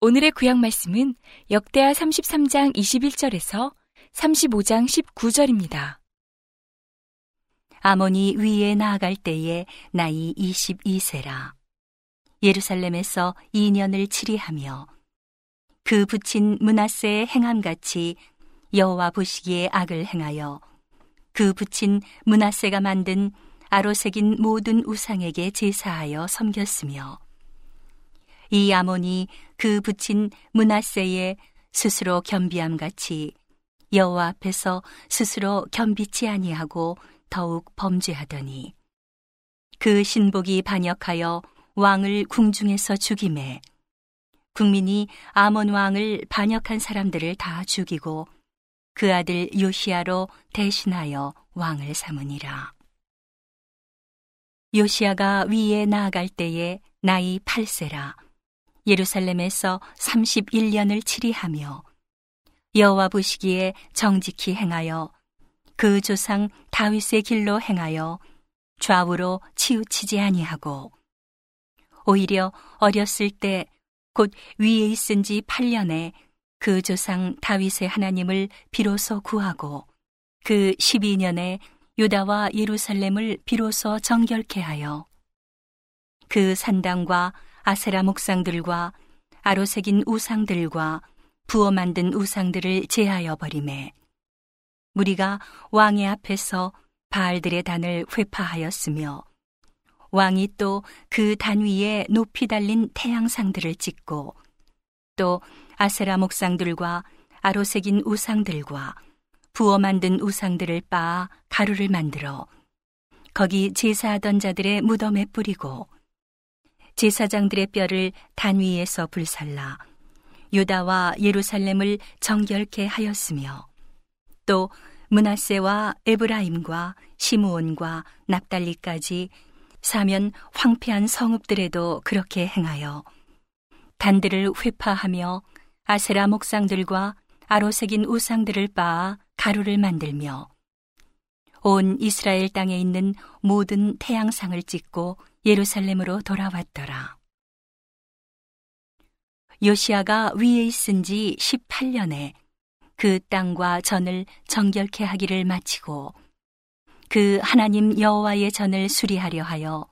오늘의 구약 말씀은 역대하 33장 21절에서 35장 19절입니다. 아몬이 위에 나아갈 때에 나이 22세라. 예루살렘에서 2년을 치리하며 그 붙인 문하세의 행함같이 여호와 보시기에 악을 행하여 그 붙인 문하세가 만든 아로색인 모든 우상에게 제사하여 섬겼으며 이 아몬이 그 붙인 문하세에 스스로 겸비함 같이 여호와 앞에서 스스로 겸비치 아니하고 더욱 범죄하더니 그 신복이 반역하여 왕을 궁중에서 죽임에 국민이 아몬 왕을 반역한 사람들을 다 죽이고 그 아들 요시아로 대신하여 왕을 삼으니라. 요시아가 위에 나아갈 때에 나이 8세라 예루살렘에서 31년을 치리하며 여호와 보시기에 정직히 행하여 그 조상 다윗의 길로 행하여 좌우로 치우치지 아니하고 오히려 어렸을 때 곧 위에 있은 지 8년에 그 조상 다윗의 하나님을 비로소 구하고 그 12년에 유다와 예루살렘을 비로소 정결케 하여 그 산당과 아세라 목상들과 아로색인 우상들과 부어 만든 우상들을 제하여 버림에 무리가 왕의 앞에서 바알들의 단을 회파하였으며 왕이 또 그 단 위에 높이 달린 태양상들을 찍고 또 아세라 목상들과 아로 색인 우상들과 부어 만든 우상들을 빻아 가루를 만들어 거기 제사하던 자들의 무덤에 뿌리고 제사장들의 뼈를 단 위에서 불살라 유다와 예루살렘을 정결케 하였으며 또 문하세와 에브라임과 시므온과 납달리까지 사면 황폐한 성읍들에도 그렇게 행하여 단들을 회파하며 아세라 목상들과 아로색인 우상들을 빻아 가루를 만들며 온 이스라엘 땅에 있는 모든 태양상을 찍고 예루살렘으로 돌아왔더라. 요시아가 위에 있은 지 18년에 그 땅과 전을 정결케 하기를 마치고 그 하나님 여호와의 전을 수리하려 하여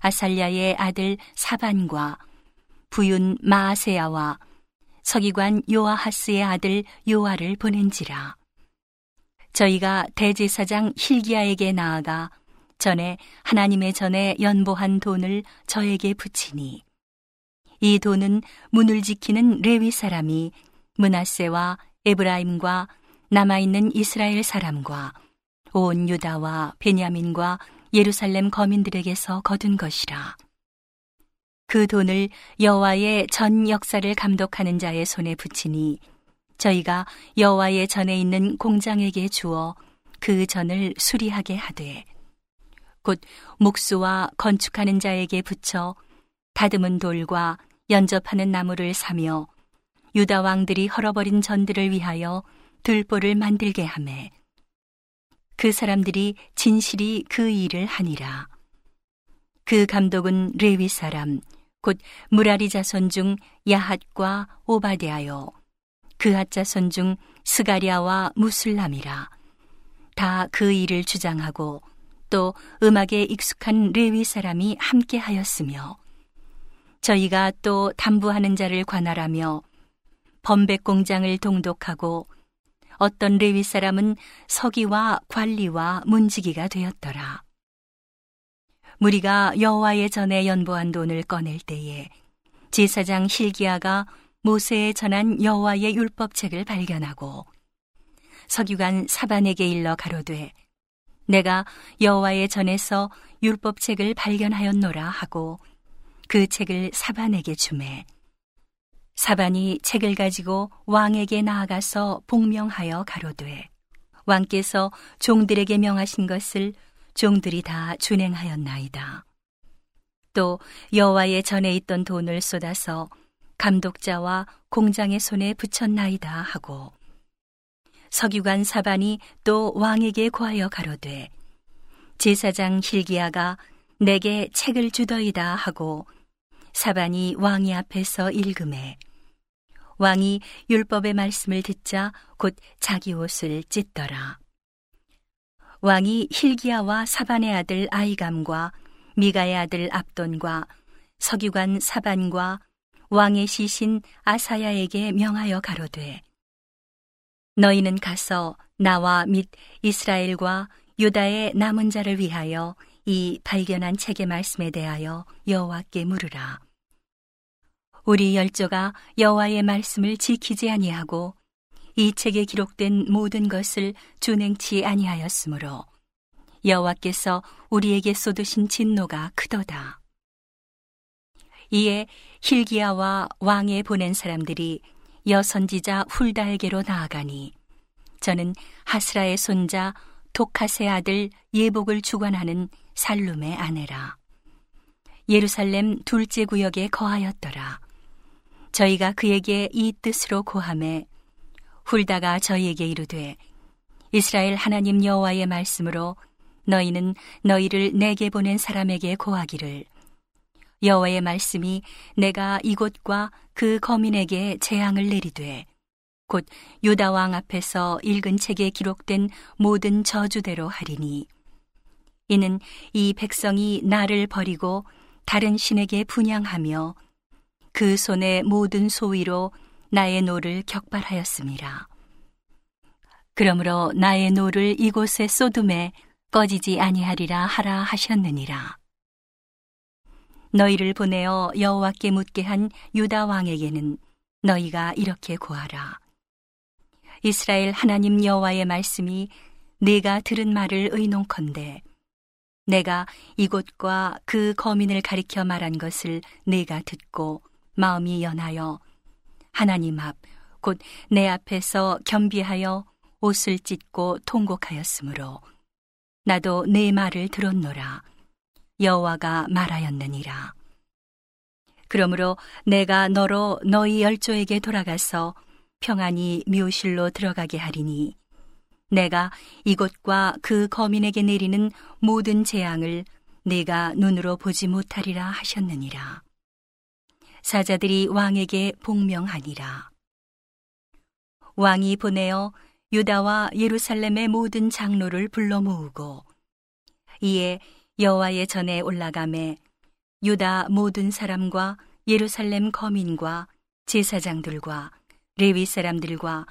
아살랴의 아들 사반과 부윤 마아세야와 서기관 요아하스의 아들 요아를 보낸지라 저희가 대제사장 힐기야에게 나아가 전에 하나님의 전에 연보한 돈을 저에게 붙이니 이 돈은 문을 지키는 레위 사람이 문하세와 에브라임과 남아있는 이스라엘 사람과 온 유다와 베냐민과 예루살렘 거민들에게서 거둔 것이라. 그 돈을 여호와의 전 역사를 감독하는 자의 손에 붙이니 저희가 여호와의 전에 있는 공장에게 주어 그 전을 수리하게 하되 곧 목수와 건축하는 자에게 붙여 다듬은 돌과 연접하는 나무를 사며 유다 왕들이 헐어버린 전들을 위하여 들보를 만들게 하매 그 사람들이 진실이 그 일을 하니라. 그 감독은 레위 사람 곧 무라리 자손 중 야핫과 오바데아요 그핫 자손 중 스가리아와 무슬람이라 다 그 일을 주장하고 또 음악에 익숙한 레위 사람이 함께 하였으며 저희가 또 담부하는 자를 관할하며 범백 공장을 동독하고 어떤 레위 사람은 서기와 관리와 문지기가 되었더라. 무리가 여호와의 전에 연보한 돈을 꺼낼 때에 제사장 힐기야가 모세에 전한 여호와의 율법책을 발견하고 서기관 사반에게 일러 가로되 내가 여호와의 전에서 율법책을 발견하였노라 하고 그 책을 사반에게 주매 사반이 책을 가지고 왕에게 나아가서 복명하여 가로되 왕께서 종들에게 명하신 것을 종들이 다 준행하였나이다. 또 여호와의 전에 있던 돈을 쏟아서 감독자와 공장의 손에 붙였나이다 하고 서기관 사반이 또 왕에게 고하여 가로되 제사장 hil기야가 내게 책을 주더이다 하고 사반이 왕이 앞에서 읽음에 왕이 율법의 말씀을 듣자 곧 자기 옷을 찢더라. 왕이 hil기야와 사반의 아들 아이감과 미가의 아들 압돈과 서기관 사반과 왕의 시신 아사야에게 명하여 가로되 너희는 가서 나와 및 이스라엘과 유다의 남은 자를 위하여 이 발견한 책의 말씀에 대하여 여호와께 물으라. 우리 열조가 여호와의 말씀을 지키지 아니하고 이 책에 기록된 모든 것을 준행치 아니하였으므로 여호와께서 우리에게 쏟으신 진노가 크도다. 이에 힐기야와 왕에 보낸 사람들이 여선지자 훌다에게로 나아가니 저는 하스라의 손자 독하세 아들 예복을 주관하는 살룸의 아내라. 예루살렘 둘째 구역에 거하였더라. 저희가 그에게 이 뜻으로 고함해 훌다가 저희에게 이르되 이스라엘 하나님 여호와의 말씀으로 너희는 너희를 내게 보낸 사람에게 고하기를. 여호와의 말씀이 내가 이곳과 그 거민에게 재앙을 내리되 곧 유다 왕 앞에서 읽은 책에 기록된 모든 저주대로 하리니 이는 이 백성이 나를 버리고 다른 신에게 분향하며 그 손의 모든 소위로 나의 노를 격발하였음이라. 그러므로 나의 노를 이곳에 쏟으매 꺼지지 아니하리라 하라 하셨느니라. 너희를 보내어 여호와께 묻게 한 유다 왕에게는 너희가 이렇게 고하라. 이스라엘 하나님 여호와의 말씀이 내가 들은 말을 의논컨대 내가 이곳과 그 거민을 가리켜 말한 것을 내가 듣고 마음이 연하여 하나님 앞 곧 내 앞에서 겸비하여 옷을 찢고 통곡하였으므로 나도 내 말을 들었노라. 여호와가 말하였느니라. 그러므로 내가 너로 너희 열조에게 돌아가서 평안히 묘실로 들어가게 하리니 내가 이곳과 그 거민에게 내리는 모든 재앙을 내가 눈으로 보지 못하리라 하셨느니라. 사자들이 왕에게 복명하니라. 왕이 보내어 유다와 예루살렘의 모든 장로를 불러 모으고 이에 여호와의 전에 올라감에 유다 모든 사람과 예루살렘 거민과 제사장들과 레위 사람들과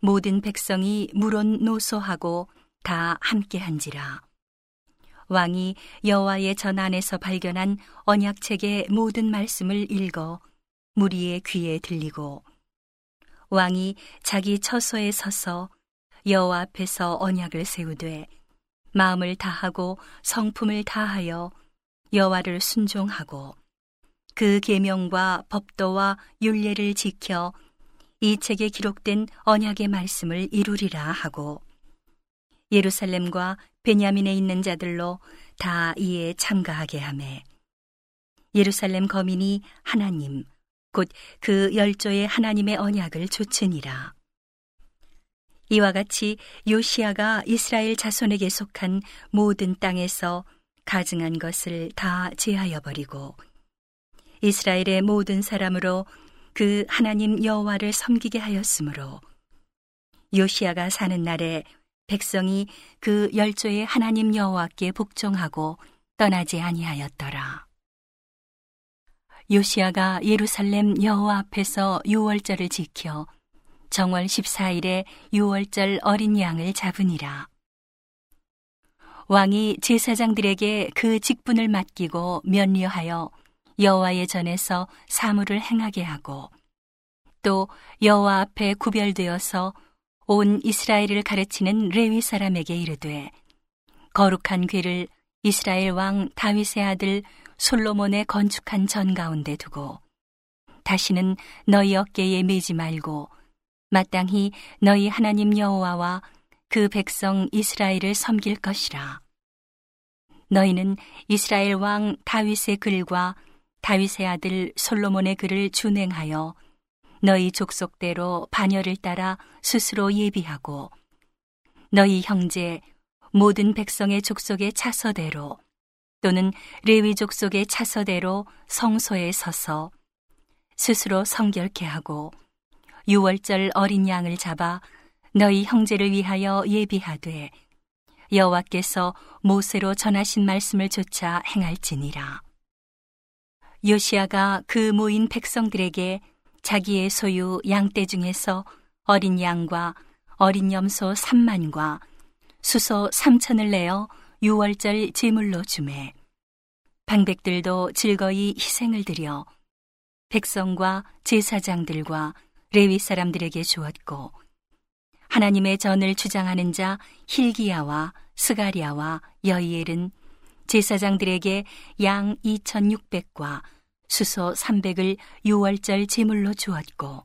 모든 백성이 물론 노소하고 다 함께한지라 왕이 여호와의 전 안에서 발견한 언약책의 모든 말씀을 읽어 무리의 귀에 들리고 왕이 자기 처소에 서서 여호와 앞에서 언약을 세우되 마음을 다하고 성품을 다하여 여호와를 순종하고 그 계명과 법도와 율례를 지켜 이 책에 기록된 언약의 말씀을 이루리라 하고 예루살렘과 베냐민에 있는 자들로 다 이에 참가하게 하매. 예루살렘 거민이 하나님 곧 그 열조의 하나님의 언약을 조치니라. 이와 같이 요시아가 이스라엘 자손에게 속한 모든 땅에서 가증한 것을 다 제하여 버리고 이스라엘의 모든 사람으로 그 하나님 여호와를 섬기게 하였으므로 요시아가 사는 날에 백성이 그 열조의 하나님 여호와께 복종하고 떠나지 아니하였더라. 요시아가 예루살렘 여호와 앞에서 유월절을 지켜 정월 14일에 유월절 어린 양을 잡으니라. 왕이 제사장들에게 그 직분을 맡기고 면류하여 여호와의 전에서 사물을 행하게 하고 또 여호와 앞에 구별되어서 온 이스라엘을 가르치는 레위 사람에게 이르되 거룩한 궤를 이스라엘 왕 다윗의 아들 솔로몬의 건축한 전 가운데 두고 다시는 너희 어깨에 매지 말고 마땅히 너희 하나님 여호와와 그 백성 이스라엘을 섬길 것이라. 너희는 이스라엘 왕 다윗의 글과 다윗의 아들 솔로몬의 글을 준행하여 너희 족속대로 반열을 따라 스스로 예비하고 너희 형제 모든 백성의 족속의 차서대로 또는 레위 족속의 차서대로 성소에 서서 스스로 성결케 하고 유월절 어린 양을 잡아 너희 형제를 위하여 예비하되 여호와께서 모세로 전하신 말씀을 조차 행할지니라. 요시아가 그 모인 백성들에게 자기의 소유 양떼 중에서 어린 양과 어린 염소 3만과 수소 3천을 내어 유월절 제물로 주매. 방백들도 즐거이 희생을 드려 백성과 제사장들과 레위 사람들에게 주었고 하나님의 전을 주장하는 자 힐기야와 스가리아와 여이엘은 제사장들에게 양 2600과 수소 300을 유월절 제물로 주었고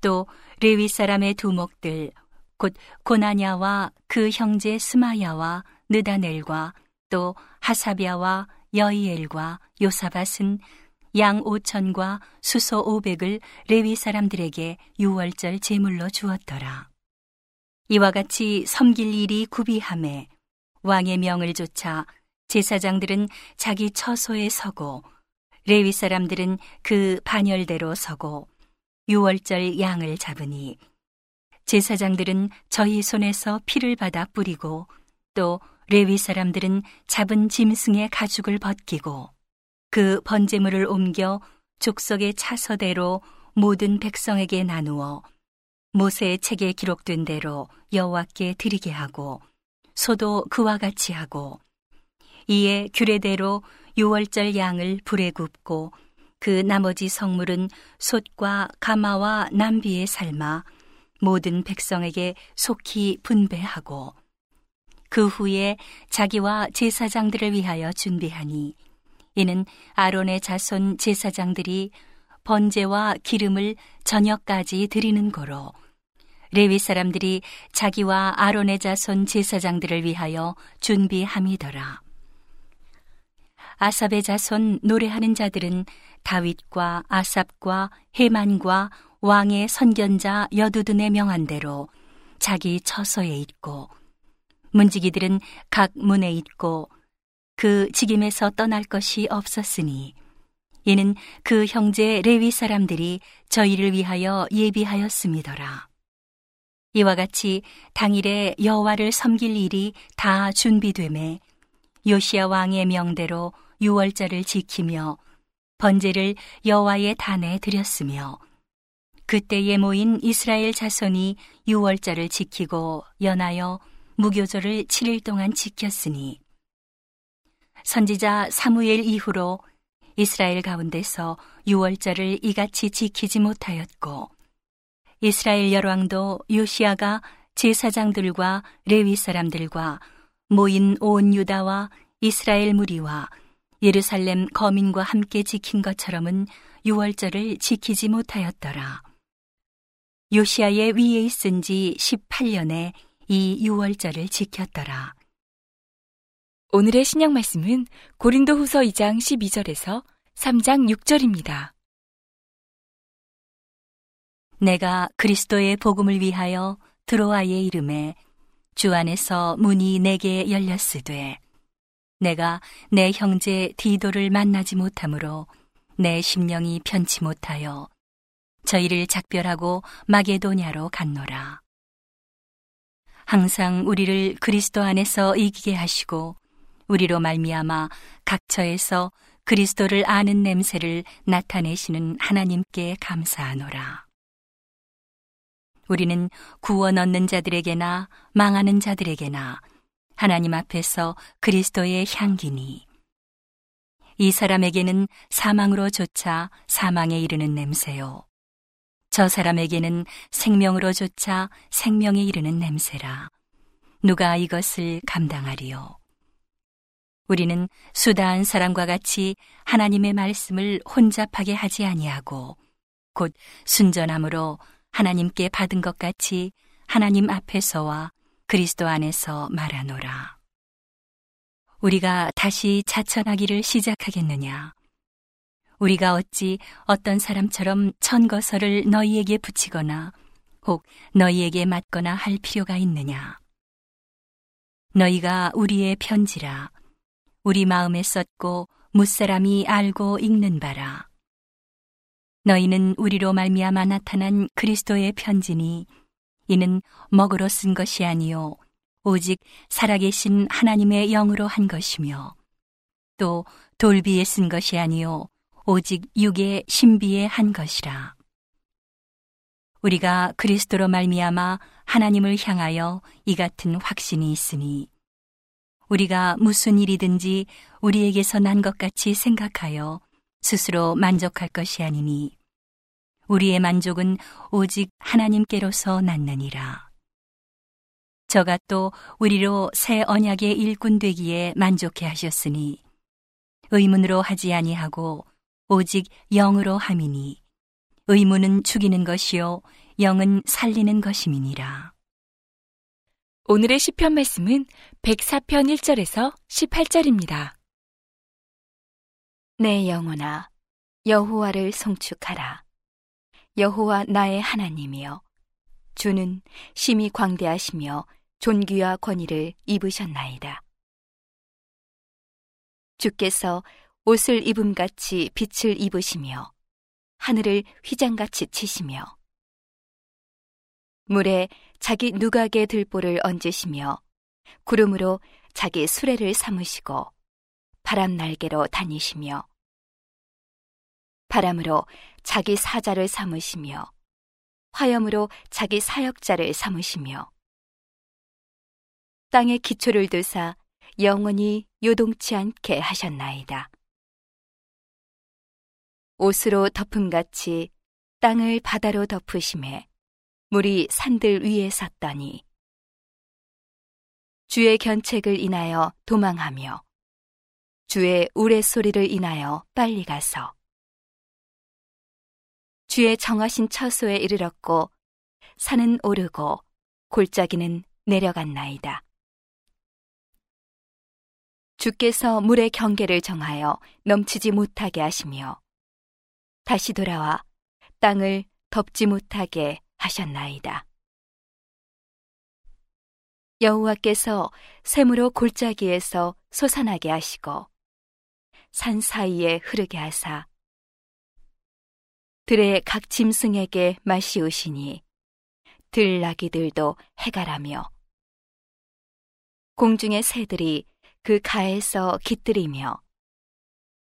또 레위 사람의 두목들 곧 고나냐와 그 형제 스마야와 느다넬과 또 하사비아와 여이엘과 요사밭은 양 5천과 수소 500을 레위 사람들에게 유월절 제물로 주었더라. 이와 같이 섬길 일이 구비함에 왕의 명을 조차 제사장들은 자기 처소에 서고 레위 사람들은 그 반열대로 서고 유월절 양을 잡으니 제사장들은 저희 손에서 피를 받아 뿌리고 또 레위 사람들은 잡은 짐승의 가죽을 벗기고 그 번제물을 옮겨 족속의 차서대로 모든 백성에게 나누어 모세의 책에 기록된 대로 여호와께 드리게 하고 소도 그와 같이 하고 이에 규례대로 유월절 양을 불에 굽고 그 나머지 성물은 솥과 가마와 남비에 삶아 모든 백성에게 속히 분배하고 그 후에 자기와 제사장들을 위하여 준비하니 이는 아론의 자손 제사장들이 번제와 기름을 저녁까지 드리는 거로 레위 사람들이 자기와 아론의 자손 제사장들을 위하여 준비함이더라. 아삽의 자손 노래하는 자들은 다윗과 아삽과 헤만과 왕의 선견자 여두둔의 명한 대로 자기 처소에 있고 문지기들은 각 문에 있고 그 직임에서 떠날 것이 없었으니 이는 그 형제 레위 사람들이 저희를 위하여 예비하였음이더라. 이와 같이 당일에 여호와를 섬길 일이 다 준비됨에 요시야 왕의 명대로 유월절을 지키며 번제를 여호와의 단에 드렸으며 그때에 모인 이스라엘 자손이 유월절을 지키고 연하여 무교절을 7일 동안 지켰으니 선지자 사무엘 이후로 이스라엘 가운데서 유월절을 이같이 지키지 못하였고 이스라엘 열왕도 요시아가 제사장들과 레위 사람들과 모인 온 유다와 이스라엘 무리와 예루살렘 거민과 함께 지킨 것처럼은 유월절을 지키지 못하였더라. 요시아의 위에 있은 지 18년에 이 유월절을 지켰더라. 오늘의 신약 말씀은 고린도 후서 2장 12절에서 3장 6절입니다. 내가 그리스도의 복음을 위하여 드로아의 이름에 주 안에서 문이 내게 열렸으되 내가 내 형제 디도를 만나지 못하므로 내 심령이 편치 못하여 저희를 작별하고 마게도냐로 갔노라. 항상 우리를 그리스도 안에서 이기게 하시고 우리로 말미암아 각처에서 그리스도를 아는 냄새를 나타내시는 하나님께 감사하노라. 우리는 구원 얻는 자들에게나 망하는 자들에게나 하나님 앞에서 그리스도의 향기니 이 사람에게는 사망으로조차 사망에 이르는 냄새요. 저 사람에게는 생명으로조차 생명에 이르는 냄새라. 누가 이것을 감당하리요? 우리는 수다한 사람과 같이 하나님의 말씀을 혼잡하게 하지 아니하고 곧 순전함으로 하나님께 받은 것 같이 하나님 앞에서와 그리스도 안에서 말하노라. 우리가 다시 자천하기를 시작하겠느냐? 우리가 어찌 어떤 사람처럼 천거설을 너희에게 붙이거나 혹 너희에게 맞거나 할 필요가 있느냐? 너희가 우리의 편지라 우리 마음에 썼고 무사람이 알고 읽는 바라. 너희는 우리로 말미암아 나타난 그리스도의 편지니 이는 먹으로 쓴 것이 아니요 오직 살아계신 하나님의 영으로 한 것이며 또 돌비에 쓴 것이 아니요 오직 육의 신비에 한 것이라. 우리가 그리스도로 말미암아 하나님을 향하여 이 같은 확신이 있으니 우리가 무슨 일이든지 우리에게서 난 것 같이 생각하여 스스로 만족할 것이 아니니 우리의 만족은 오직 하나님께로서 났느니라. 저가 또 우리로 새 언약의 일꾼 되기에 만족해 하셨으니 의문으로 하지 아니하고 오직 영으로 함이니 의문은 죽이는 것이요 영은 살리는 것임이니라. 오늘의 시편 말씀은 104편 1절에서 18절입니다. 내 영혼아 여호와를 송축하라 여호와 나의 하나님이여 주는 심히 광대하시며 존귀와 권위를 입으셨나이다. 주께서 옷을 입음같이 빛을 입으시며 하늘을 휘장같이 치시며 물에 자기 누각의 들보를 얹으시며 구름으로 자기 수레를 삼으시고 바람 날개로 다니시며 바람으로 자기 사자를 삼으시며 화염으로 자기 사역자를 삼으시며 땅의 기초를 두사 영원히 요동치 않게 하셨나이다. 옷으로 덮음같이 땅을 바다로 덮으심에 물이 산들 위에 섰더니 주의 견책을 인하여 도망하며 주의 우레소리를 인하여 빨리 가서 주의 정하신 처소에 이르렀고 산은 오르고 골짜기는 내려갔나이다. 주께서 물의 경계를 정하여 넘치지 못하게 하시며 다시 돌아와 땅을 덮지 못하게 하셨나이다. 여호와께서 샘으로 골짜기에서 솟아나게 하시고 산 사이에 흐르게 하사 들의 각 짐승에게 마시우시니 들나귀들도 해가라며 공중의 새들이 그 가에서 깃들이며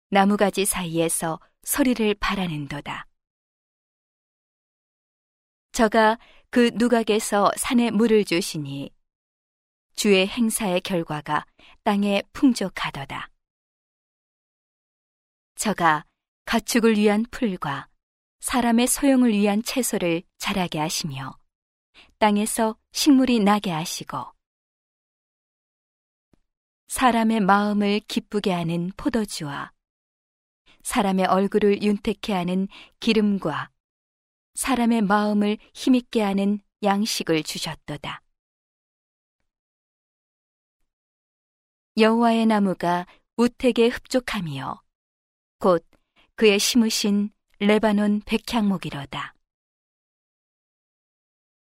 나무가지 사이에서 소리를 바라는도다. 저가 그 누각에서 산에 물을 주시니 주의 행사의 결과가 땅에 풍족하도다. 저가 가축을 위한 풀과 사람의 소용을 위한 채소를 자라게 하시며 땅에서 식물이 나게 하시고 사람의 마음을 기쁘게 하는 포도주와 사람의 얼굴을 윤택해 하는 기름과 사람의 마음을 힘있게 하는 양식을 주셨도다. 여호와의 나무가 우택에 흡족하며 곧 그의 심으신 레바논 백향목이로다.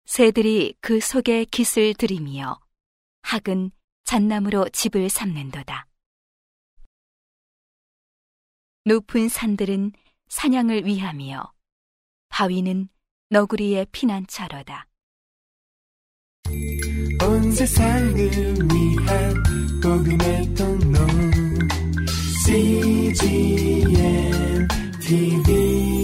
새들이 그 속에 깃을 들이며 학은 잣나무로 집을 삼는도다. 높은 산들은 사냥을 위하며 바위는 너구리의 피난처로다. 온 세상을 위한 복음의 통로 CGM TV.